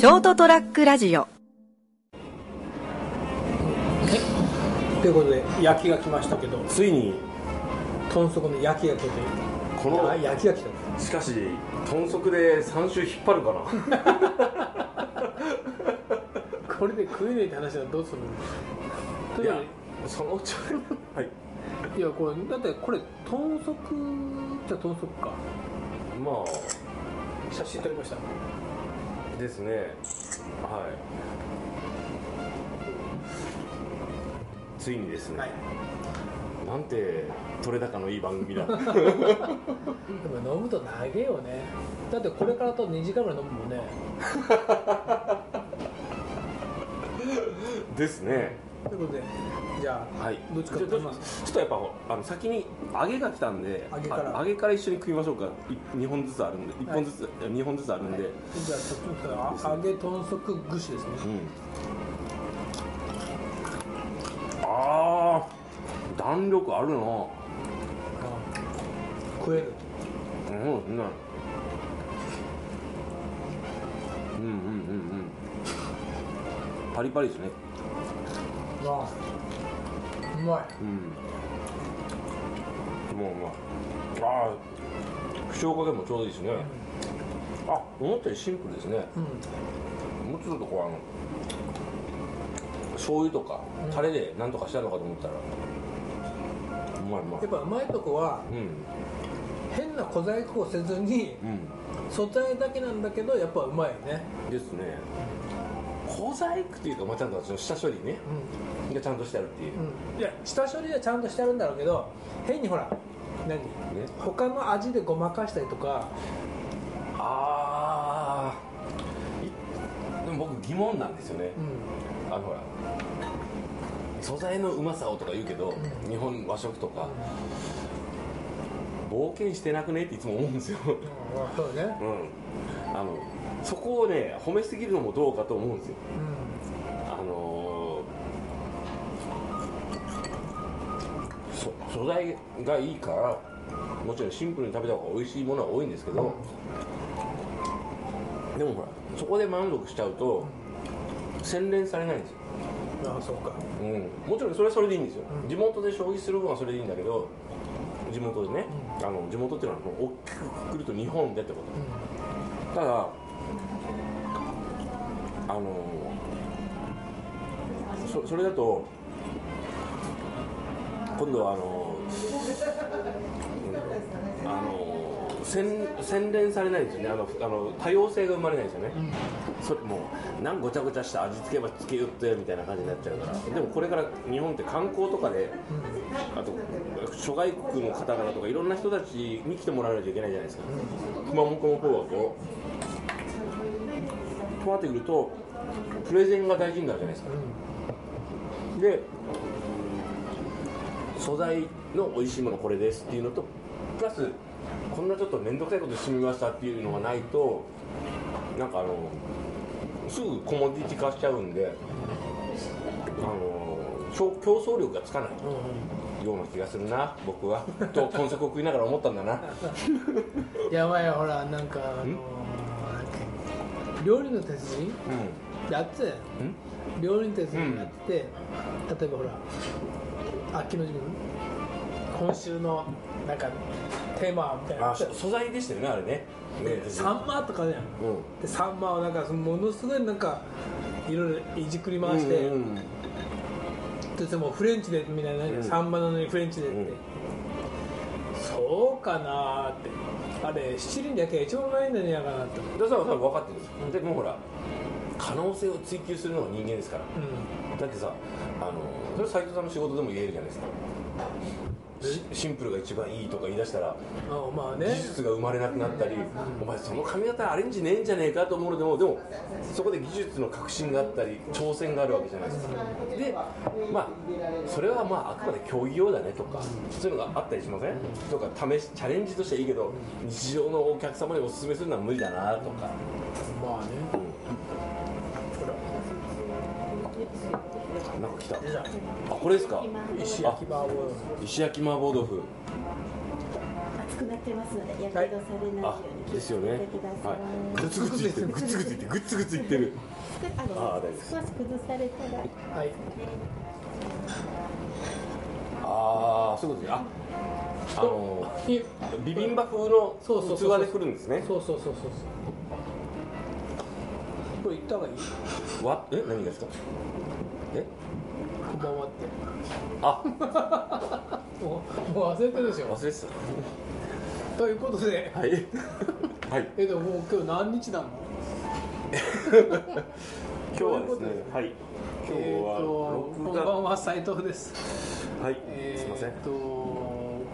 ショートトラックラジオ。ということで焼きが来ましたけどついに豚足の焼きが来てこのあ焼きが来た。しかし豚足で3周引っ張るかな？これで食えねえって話はどうするの？いやそのうちはい。いやこれだってこれ豚足じゃ豚足か。まあ写真撮りましたですね。はい。ついにですね、はい。なんて取れ高のいい番組だ。でも飲むと長えよね。だってこれからあと2時間ぐらい飲むもんね。ですねということでじゃあ、はい。どっちかちょ取ります？ちょっとやっぱあの先に揚げが来たんで揚げから。あ揚げから一緒に食いましょうか。2本ずつあるんで。1本ずつ、二本ずつあるんで、じゃあそっちから揚げ豚足串ですね。うん。ああ弾力あるな。あ食える。うんうんうんうん。パリパリですねあうまい。うん。もううまい。ああ塩加減もちょうどいいですね、あ思ったよりシンプルですね。うん。もうちょっとこうあの醤油とかうん。タレでなんとかしたのかと思ったら、うまいうまい。やっぱうまいとこはうん。変な小細工をせずにう素材だけなんだけどやっぱうまいよね。んですね小細工っていうか、まあ、ちゃんとその下処理ね。うがちゃんとしてあるっていう、ん、うん、いや下処理はちゃんとしてあるんだろうけど変にほら何？ね。他の味でごまかしたりとか。ああでも僕疑問なんですよね。うん。あのほら素材のうまさをとか言うけど、うん。日本和食とか、冒険してなくね？っていつも思うんですよ。うん。そうね。うん。あのそこをね褒めすぎるのもどうかと思うんですよ。うあのーそ素材がいいからもちろんシンプルに食べた方が美味しいものは多いんですけど、でもほらそこで満足しちゃうと洗練されないんですよ、んああそうか。うん、もちろんそれはそれでいいんですよ、うん。地元で消費する分はそれでいいんだけど地元でね、あの地元っていうのはもう大きくくくると日本でってこと。ただあのそそれだと今度はあの、うんあの洗洗練されないんですよね。あのあの多様性が生まれないんですよね、うん。うんそれもうなんごちゃごちゃした味付けばつけよってみたいな感じになっちゃうから。でもこれから日本って観光とかであと諸外国の方々とかいろんな人たちに来てもらわないといけないじゃないですか、熊本の方だとこうなってくるとプレゼンが大事になるじゃないですか。で素材の美味しいものこれですっていうのとプラスこんなちょっと面倒くさいことしてみましたっていうのがないとなんかあのすぐコモディティ化しちゃうんであの競競争力がつかないうんうん。ような気がするな僕は。と豚足を食いながら思ったんだな。やばいよほらなんかあの料理の鉄人やってたようん。うん？料理の鉄人やってて、例えばほら秋の自分今週のなんかテーマみたいなあ素材でしたよねあれね。ねサンマとかじゃん。うん。でサンマをなんかものすごいなんかいろいろいじくり回して、うんうんででもフレンチでみたいな、うん。サンマなのにフレンチでって、うん。そうかなーってあれ七輪だけが一番うまいんじゃねえかなって。だから多分分かってるんですよ。でもほら可能性を追求するのが人間ですから。うん。だってさあのそれ斎藤さんの仕事でも言えるじゃないですかシシンプルが一番いいとか言い出したらあまあね。技術が生まれなくなったり、お前その髪型アレンジねえんじゃねえかと思うのでもでもそこで技術の革新があったり挑戦があるわけじゃないですか。でまあそれはまああくまで競技用だねとかそういうのがあったりしません？とか試しチャレンジとしてはいいけど日常のお客様にお勧めするのは無理だなとか、まあね。うん、なんか来た。あ。これですか？石焼きバーボー石焼き麻婆豆腐。くなってますので、やけどされないよあうにですよね。はい。い。グツグツいってる。グツグツいってる。グツグツいってる。あのあ大丈夫です。少し崩されたら、はい。ああそういうことですね。ああのいビビンバ風のそうそうそう器で来るんですね。そうそうそうそうそう。これ言った方がいい？わえ何ですか？え？こんばんはって。あ。もうもう忘れてるでしょ。忘れてということで。たはい。はい。えでももう今日何日なの？今日はですねはい。今日えーはとこんばんは斉藤です。はい。えすいません。と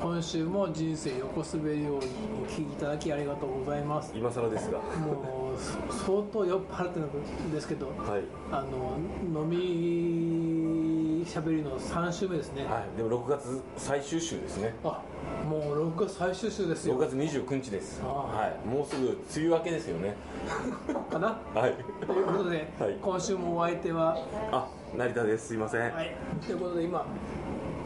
今週も人生横滑りをお聞きいただきありがとうございます。今更ですが。もうそ相当酔っ払ってるんですけどはい。あの飲みしゃべりの3週目ですね、はい。でも6月最終週ですね。あもう6月最終週です6よ月29日です。はい。もうすぐ梅雨明けですよね。かな？はい。ということで、はい。今週もお相手はあ成田です。すいません。はい。ということで今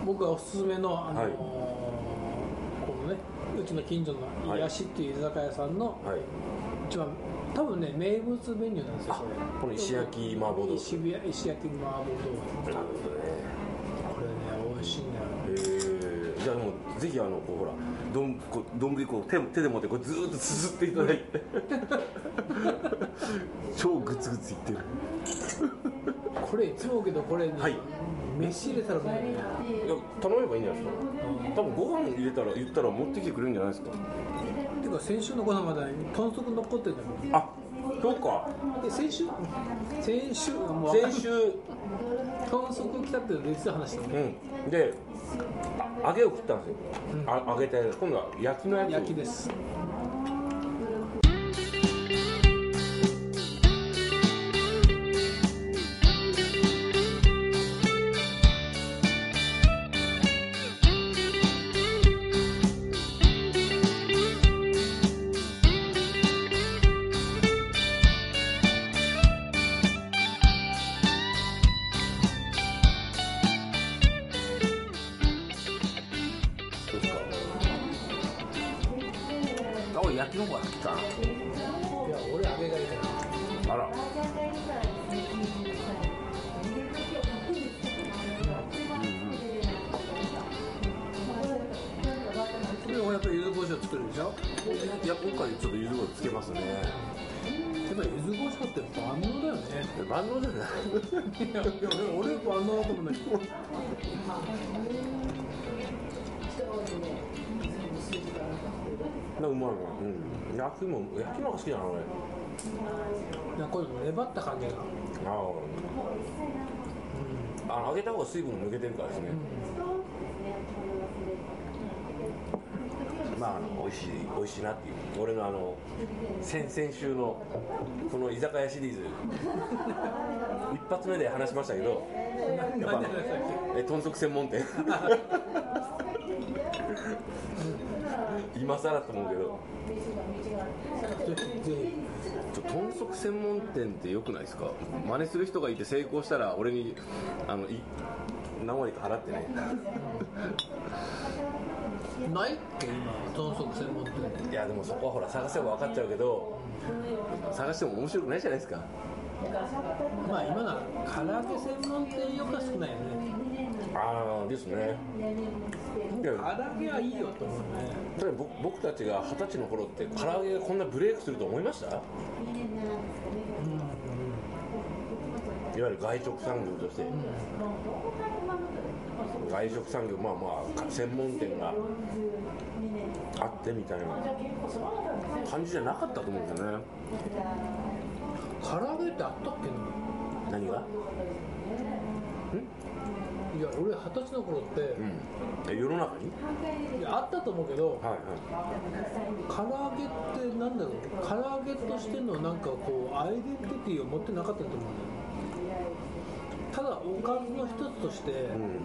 僕がおすすめのあのーはい。このねうちの近所の癒しっていう居酒屋さんのはい一番多分ね名物メニューなんですよあこれこの石焼き麻婆豆腐。石焼石焼き麻婆豆腐。なるほどねこれね美味しいんだよえー、じゃあでもぜひあのこうほらどんこうどんぶりこう手手で持ってこうずーっとすすっていただいて。超グツグツいってる。これいつも思うけどこれね、はい。飯入れたらもうね。いや頼めばいいんじゃないですか。多分ご飯入れたら言ったら持ってきてくれるんじゃないですかてか先週のご飯まで豚足残ってるんだけどあそうか。で先週先週もう先週。豚足来たって実は話したのうん。であ揚げを切ったんですよ、あ揚げて今度は焼きのやつ。を焼きですや今回ちょっと柚子胡椒つけますね。やっぱり柚子胡椒って万能だよね。万能じゃない？いやいや俺万能だと思うんだけどなうまいな。うん。焼きも焼きの方が好きだな俺。いうの粘った感じが。あああの揚げた方が水分抜けてるからですね、まああの美味しい美味しいなっていう俺のあの先々週のこの居酒屋シリーズ一発目で話しましたけどやっぱえ豚足専門店。今更と思うけど。豚足専門店ってよくないですか？真似する人がいて成功したら俺にあのい何割か払ってねないっけ今豚足専門店いやでもそこはほら探せば分かっちゃうけど探しても面白くないじゃないですか。まあ今なら唐揚げ専門店よくは少ないよね。ああですね。唐揚げはいいよと思うね。だって僕僕たちが二十歳の頃って唐揚げがこんなブレイクすると思いました？いわゆる外食産業として、外食産業まあまあ専門店があってみたいな感じじゃなかったと思うんですよね。唐揚げってあったっけな？何が？いや俺二十歳の頃って、うん。え世の中に？いやあったと思うけどはいはい。唐揚げってなんだろう？唐揚げとしてのなんかこうアイデンティティを持ってなかったと思うんだよただおかずの一つとしてうん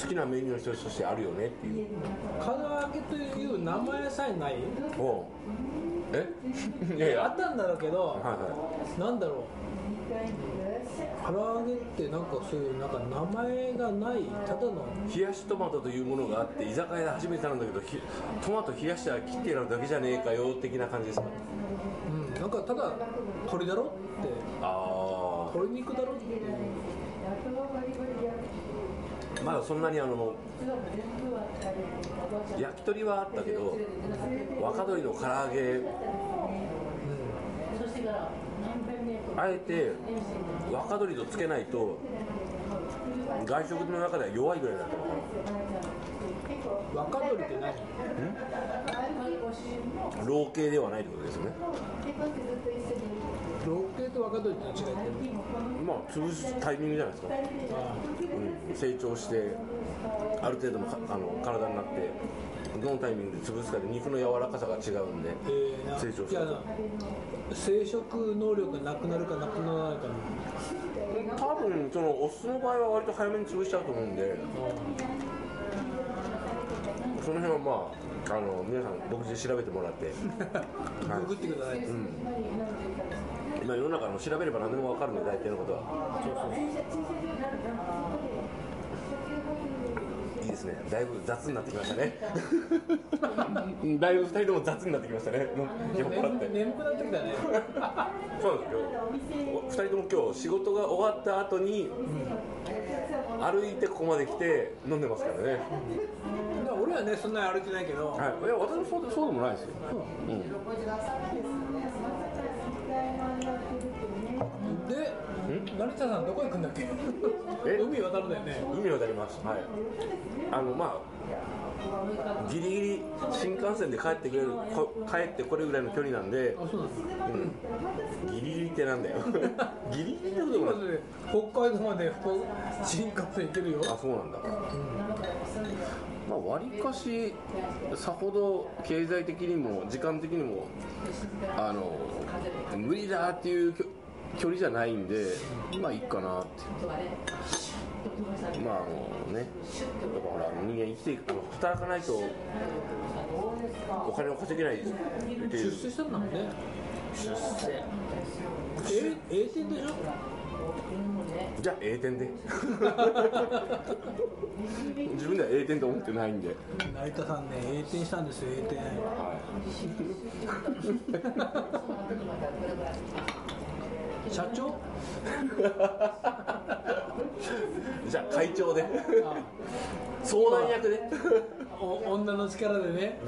好きなメニューの一つとしてあるよねっていう。唐揚げという名前さえない？おう。え？いやいや。あったんだろうけど、はいはなんだろう？唐揚げってなんかそういうなんか名前がないただのい冷やしトマトというものがあって居酒屋で初めて頼んだけどひトマト冷やしたら切ってやるだけじゃねえかよ的な感じですか？うんなんかただ鶏だろって。あ鶏肉だろっていうあまだそんなにあの焼き鳥はあったけど若鶏の唐揚げ。あえて若鶏とつけないと外食の中では弱いぐらいだった若鶏って何？な老系ではないってことですよね老系と若鶏の違いってまあ潰すタイミングじゃないですか、うん、成長してある程度のかあの体になってどのタイミングで潰すかで肉の柔らかさが違うんでえー、成長する生殖能力がなくなるかなくならないかの多分そのオスの場合は割と早めに潰しちゃうと思うんでその辺はまああの皆さん僕自身調べてもらって。は いググってください、うん今世の中の調べれば何でも分かるんで大抵のことは。そうそういいですね。だいぶ雑になってきましたね。だいぶ2人とも雑になってきましたね。酔っ払って。眠眠くなってきたね。そうなんですよ。お2人とも今日仕事が終わった後に歩いてここまで来て飲んでますからね。まあ俺はねそんなに歩いてないけど、はい。いや私もそうでそうでもないですよ。うんで成田さんどこ行くんだっけ？え？海渡るんだよね。海渡ります。はい。あのまあギリギリ新幹線で帰ってくれるこ帰ってこれるぐらいの距離なんで、あそうなんですうん、ギリギリってなんだよ。ギリギリってこともな？い北海道まで福新幹線行けるよ。あそうなんだ、まあわりかしさほど経済的にも時間的にもあの無理だっていう距離じゃないんでまあいいかなって。まああのねやっぱほら人間生きていくあの働かないとお金を稼げないっていう。出世したんだもんね。出世。えでしょ？じゃあ点で。自分では A 点と思ってないんで、成田さんね A 点したんですよ A 点社長？じゃあ会長で。あ。相談役で。お女の力でね。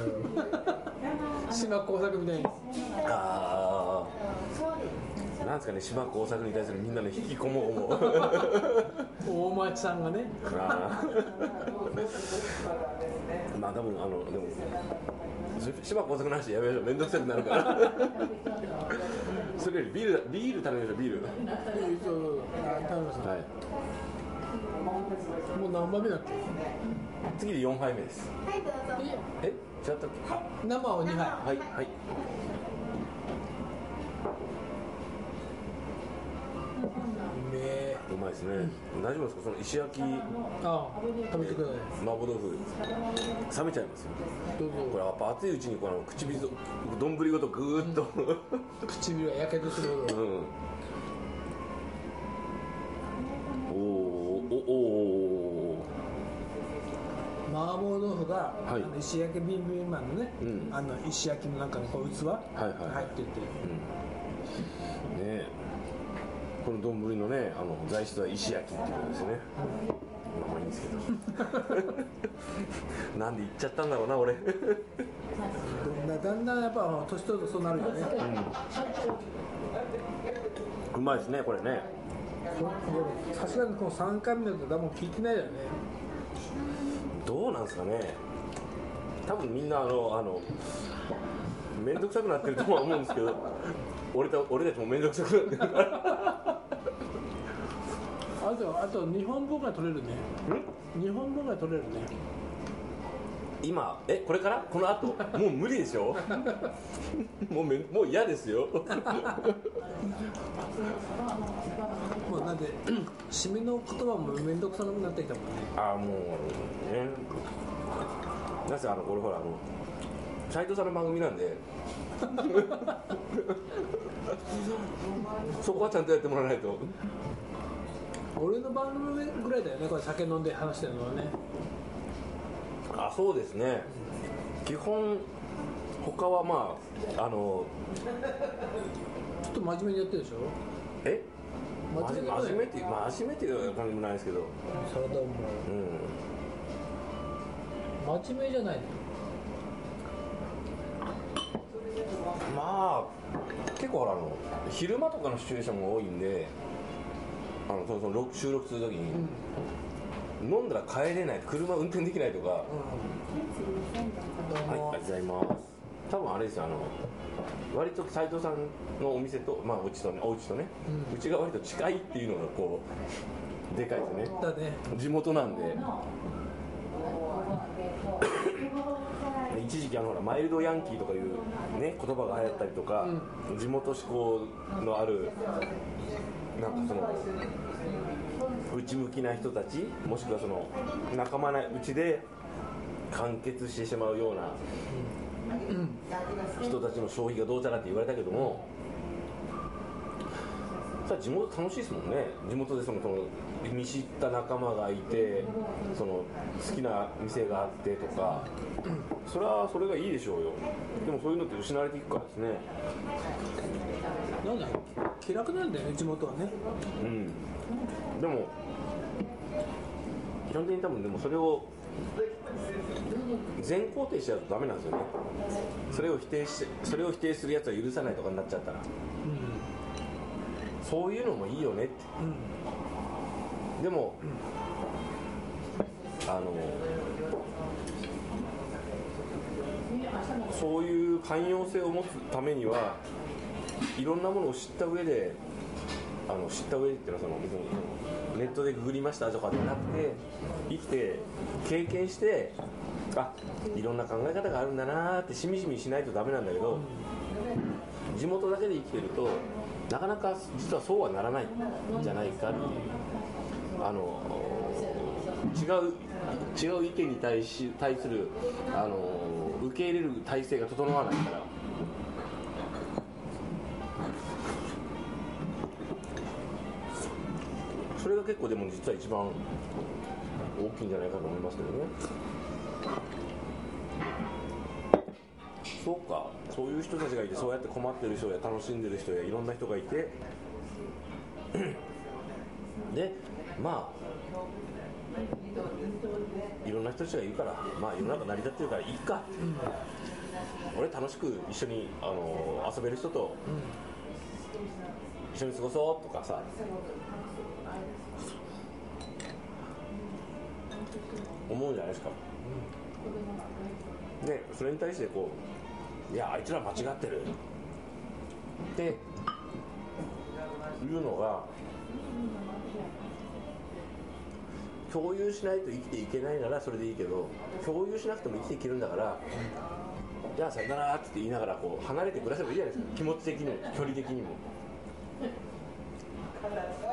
島工作みたいに。ああなんですかね島工作に対するみんなの引きこもごも大町さんがね。あ。ーまあ多分あのでもそ島工作の話やめましょう。めんどくさくなるから。それよりビールだビール頼みましょうビール。はい。もう何杯目だっけ？次で4杯目です。はい、どうぞ。え？違ったっけ？生を2杯。はいはいめえうまいですね、大丈夫ですか？その石焼き。麻あ食べてください。婆豆腐。冷めちゃいますよ。どうぞ。これやっぱ熱いうちにこの唇を丼ごとぐーっと。唇がやけどするほど。うん。おーおお麻婆豆腐が、はい。あの石焼きビンビンマンのね、うん。あの石焼きの中にこう器がはいはい。入ってて、ねえこの丼のねあの材質は石焼きっていうことですよね。まあまあいいんですけど。なんで言っちゃったんだろうな俺。だだんだんやっぱ年取るとそうなるよね、うまいですねこれね。さすがにこの3回目だと多分聞いてないよね。どうなんですかね。多分みんなあのあの面倒くさくなってるとは思うんですけど。俺た俺たちも面倒くさくなってるからあとあと2本分が取れるね。2本分が取れるね。今えこれから？この後？もう無理でしょ？もうめもう嫌ですよ。もうなんで締めの言葉も面倒くさくなってきたもんね。ああもうね。なぜあの俺ほらあの斉藤さんの番組なんで。そこはちゃんとやってもらわないと俺の番組ぐらいだよねこれ酒飲んで話してるのはね。あそうですね。基本他はまああのちょっと真面目にやってるでしょ？え？真真面目っていうまあ真面目っていう感じもないですけど。サラダもうん真面目じゃないの？まあ結構あの昼間とかのシチュエーションが多いんであのそのその録収録するときに、飲んだら帰れない車運転できないとか、はいありがとうございます。多分あれですよあの割と斉藤さんのお店とまあうちとねお家とね、うちが割と近いっていうのがこうでかいですね。だね。地元なんで。一時期あのほらマイルドヤンキーとかいうね言葉が流行ったりとか、地元志向のあるなんかその内向きな人たちもしくはその仲間なうちで完結してしまうような人たちの消費がどうじゃなって言われたけどもさあ地元楽しいですもんね。地元でそのその見知った仲間がいてその好きな店があってとか。それはそれがいいでしょうよ。でもそういうのって失われていくからですね。なんだ気楽なんだよね地元はね。うん。でも基本的に多分でもそれを全肯定しちゃうとダメなんですよね。それを否定しそれを否定するやつは許さないとかになっちゃったらそういうのもいいよねって。でも、あのそういう寛容性を持つためにはいろんなものを知った上であの知った上でっていうのはその別にネットでググりましたとかじゃなくて生きて経験してあいろんな考え方があるんだなってしみじみしないとダメなんだけど地元だけで生きてるとなかなか実はそうはならないんじゃないかっていう。あの違う違う意見に対し対するあの受け入れる体制が整わないから。それが結構でも実は一番大きいんじゃないかと思いますけどね。そうか。そういう人たちがいてそうやって困ってる人や楽しんでる人やいろんな人がいて。でまあいろんな人たちがいるからまあ世の中成り立ってるからいいか、俺楽しく一緒にあの遊べる人と一緒に過ごそうとかさ。思うんじゃないですか、でそれに対してこういやあいつら間違ってる。っていうのが共有しないと生きていけないならそれでいいけど共有しなくても生きていけるんだからじゃあさよならって言いながらこう離れて暮らせばいいじゃないですか。気持ち的にも距離的にも。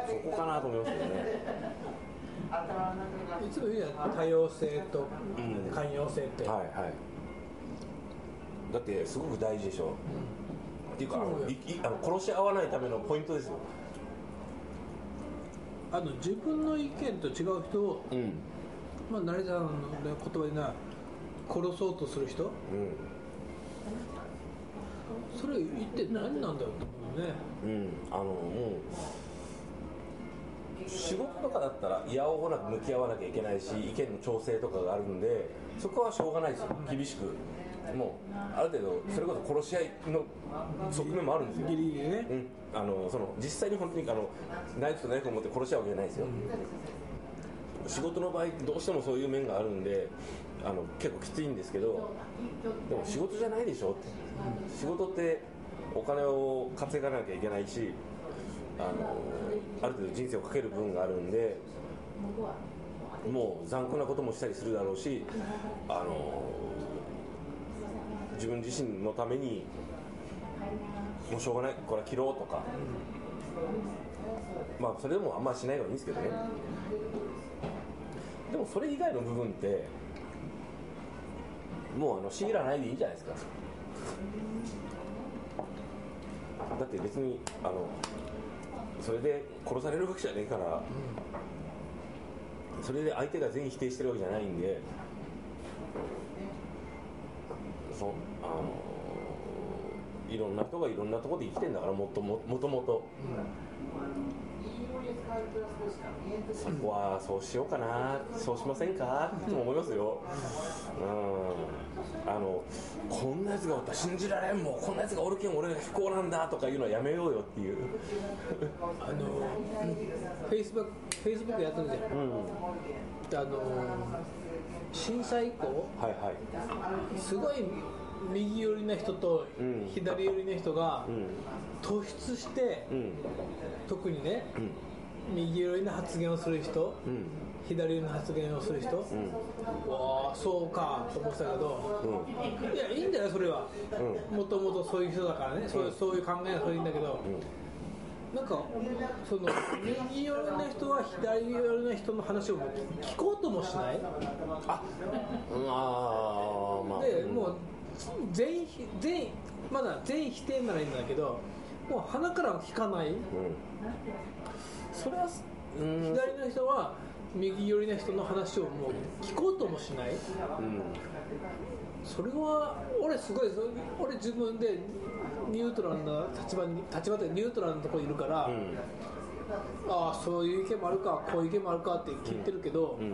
そこかなと思いますけどね。いつも言うやん多様性とうん寛容性って、はいはいだってすごく大事でしょ、っていうかあのいいあの殺し合わないためのポイントですよ。あの自分の意見と違う人を、うん。まあ、成田さんの言葉でな殺そうとする人？うん。それ一体何なんだよと思うね。うん。あのもう仕事とかだったらいやおうなく向き合わなきゃいけないし意見の調整とかがあるんでそこはしょうがないですよ。厳しくもうある程度それこそ殺し合いの側面もあるんですよ。ギリギリね。うん、あのその実際に本当にあのナイフとナイフを持って殺し合うわけじゃないですよ、仕事の場合どうしてもそういう面があるんであの結構きついんですけどでも仕事じゃないでしょって。仕事ってお金を稼がなきゃいけないしあのある程度人生をかける部分があるんでもう残酷なこともしたりするだろうしあの自分自身のためにもうしょうがないこれは切ろうとか。まあそれでもあんまりしないのがいいんですけどね。でもそれ以外の部分ってもうあの強いらないでいいじゃないですか。だって別にあのそれで殺されるわけじゃねえから、それで相手が全員否定してるわけじゃないんでそう。あのいろんな人がいろんなところで生きてんだからもっとももともと。そこはそうしようかな。そうしませんか？っていつも思いますよ。うん。あのこんなやつがおったら信じられんもん。こんなやつがおるけん俺が不幸なんだとかいうのはやめようよっていう。あのフェイスブックフェイスブックやってるじゃん。うん。あの震災以降はいはい。すごい右寄りな人とうん。左寄りな人がうん。突出してうん。特にねうん。右寄りな発言をする人うん。左寄りな発言をする人うん。わあそうかと思ってたけどうん。いやいいんだよそれは。うもともとそういう人だからねそういうそういう考えがそれいいんだけどうんなんかその右寄りな人は左寄りな人の話を聞こうともしない？あうんあーまあ。うんでもう全員全員まだ全員否定ならいいんだけどもう鼻から聞かない。うん。それはうん。左の人は右寄りな人の話をもう聞こうともしない。うん。それは俺すごいそ俺自分でニュートラルな立場に立場でニュートラルなところにいるから、うん。ああそういう意見もあるかこういう意見もあるかって聞いてるけど、うん。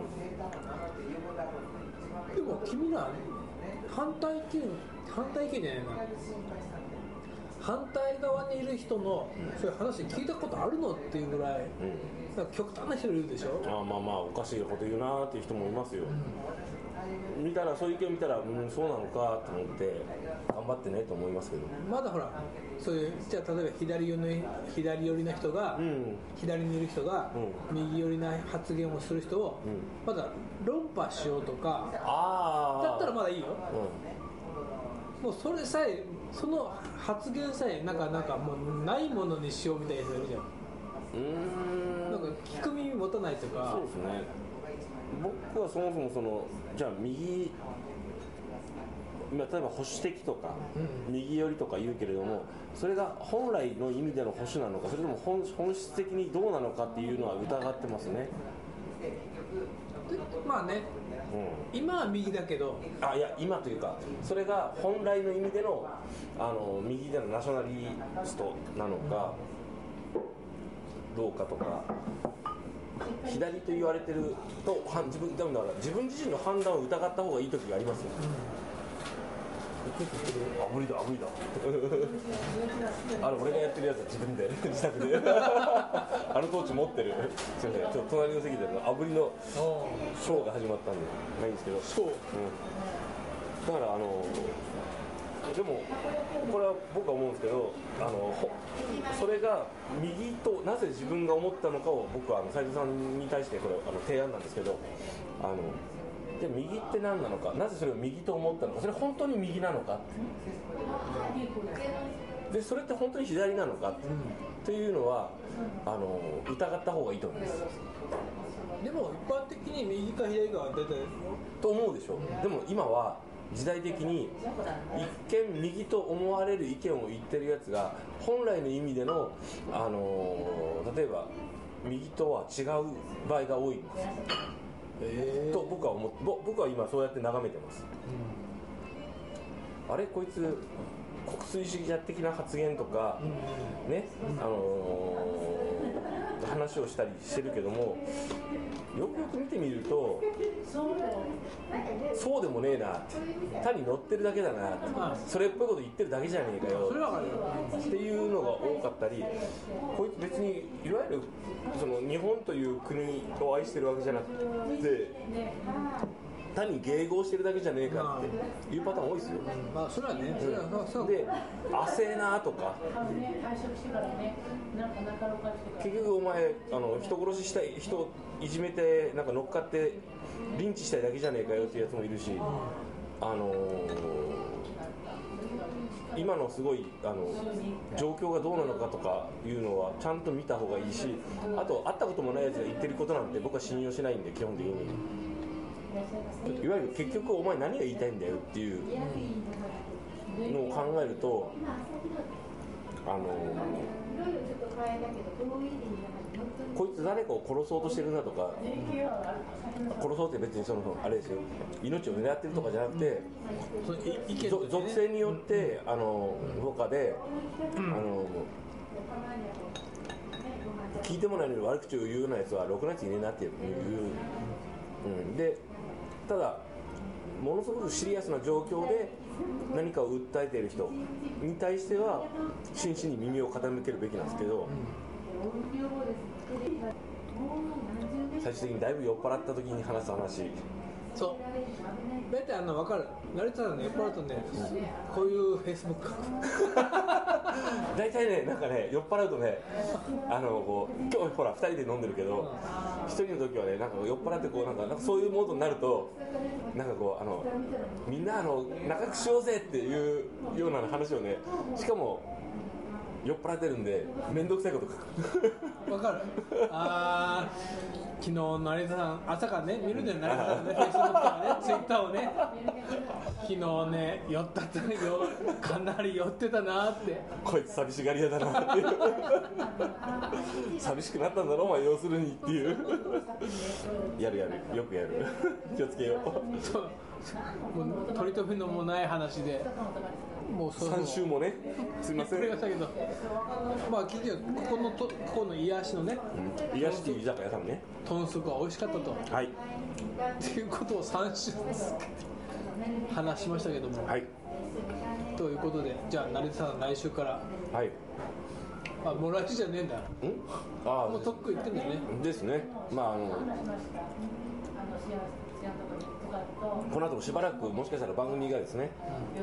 でも君ら反対意見反対意見じゃないな。反対側にいる人のそういう話聞いたことあるのっていうぐらいうん。極端な人いるでしょ？あーまあまあおかしいこと言うなーっていう人もいますよ、見たらそういう意見見たらうんそうなのかと思って頑張ってねと思いますけど。まだほらそういうじゃあ例えば左寄りの左寄りな人が、うん。左にいる人が、う右寄りな発言をする人を、うん。まだ論破しようとかああだったらまだいいよ。うもうそれさえその発言さえなんかなんかもうないものにしようみたいな人いるじゃんん。うーん。なんか聞く耳持たないとかそうですね僕はそもそもそのじゃあ右まあ例えば保守的とか、右寄りとか言うけれどもそれが本来の意味での保守なのかそれとも本本質的にどうなのかっていうのは疑ってますね、でまあね。うん、今は右だけど。あいや今というかそれが本来の意味でのあの右でのナショナリストなのかどうかとか左と言われてるとは自分だから自分自身の判断を疑った方がいい時がありますよ、あ無理だ無理だ。あれ俺がやってるやつは自分で 自宅で。あのトーチ持ってる。すいませんちょっと隣の席であぶりのショーが始まったんでないんですけど。そううん、だからあのでもこれは僕は思うんですけどあのほそれが右となぜ自分が思ったのかを僕はあの斉藤さんに対してこれあの提案なんですけどあので右って何なのかなぜそれを右と思ったのかそれ本当に右なのかでそれって本当に左なのかって,、っていうのはあの疑った方がいいと思います。でも一般的に右か左かは出てと思うでしょ。でも今は時代的に一見右と思われる意見を言ってるやつが本来の意味での、あのー例えば右とは違う場合が多いんですえと僕は思僕は今そうやって眺めてます、あれ？こいつ国粋主義者的な発言とか、ね、あのー話をしたりしてるけどもよくよく見てみるとそうでもねえなって単に乗ってるだけだなってそれっぽいこと言ってるだけじゃねえかよっていうのが多かったりこいつ別にいわゆるその日本という国を愛してるわけじゃなくて単に迎合してるだけじゃねえかっていうパターン多いですよ、まあそれはねそれはそう。で焦えなとか。結局お前あの人殺ししたい人いじめてなんか乗っかってリンチしたいだけじゃねえかよっていうやつもいるしあのー今のすごいあの状況がどうなのかとかいうのはちゃんと見た方がいいしあと会ったこともないやつが言ってることなんて僕は信用しないんで基本的にいわゆる結局お前何が言いたいんだよっていうのを考えるとあのこいつ誰かを殺そうとしてるなとか殺そうって別にそのあれですよ。命を狙ってるとかじゃなくて属性によってあのとかであの聞いてもないのに悪口を言うようなやつはろくなやついねえなっていう、うん、でただものすごくシリアスな状況で何かを訴えている人に対しては真摯に耳を傾けるべきなんですけど、最終的にだいぶ酔っ払った時に話す話。そう。大体あんな分かる。成田さんね酔っ払うとねこういうフェイスブック。大体ねなんかね酔っ払うとねあのこう今日ほら2人で飲んでるけど1人の時はねなんか酔っ払ってこうなんかなんかそういうモードになるとなんかこうあのみんなあの仲良くしようぜっていうような話をねしかも酔っ払ってるんで面倒くさいこと書く。分かる。あー昨日成田さん朝からね見るで成田さんねフェイスブックとかねツイッターをね。昨日ね酔ったってよかなり酔ってたなって。こいつ寂しがり屋だなっていう。寂しくなったんだろお前要するにっていう。やるやる。よくやる。気をつけよう。そう取り留めのもない話でもうそう3週もねすいません。これがしたけどまあ聞いてよ。ここのとここの癒しのねうん。癒して居酒屋さんね。豚足が美味しかったと。はい。っていうことを3週話しましたけども、はい。ということでじゃあ成田さん来週から。はい。あもう来週じゃねえんだ。ん？あもうとっくん言ってんだよね。あですね。まああのこの後もしばらくもしかしたら番組がですね、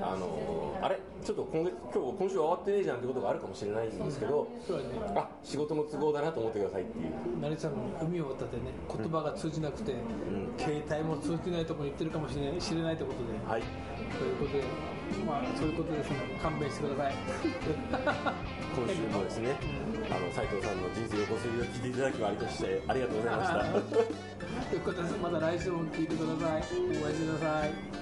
あのあれ？ちょっと今月今日今週は終わってねえじゃんってことがあるかもしれないんですけど、そうだね。あ仕事の都合だなと思ってくださいっていう。成田さんも海を渡ってね言葉が通じなくて、携帯も通じないところに行ってるかもしれない知れないということで、はい。ということでまあそういうことですので勘弁してください。今週もですねあの斉藤さんの人生横滑りを聞いていただきありとしてありがとうございました。ということでまた来週も聞いてください。お会いしてください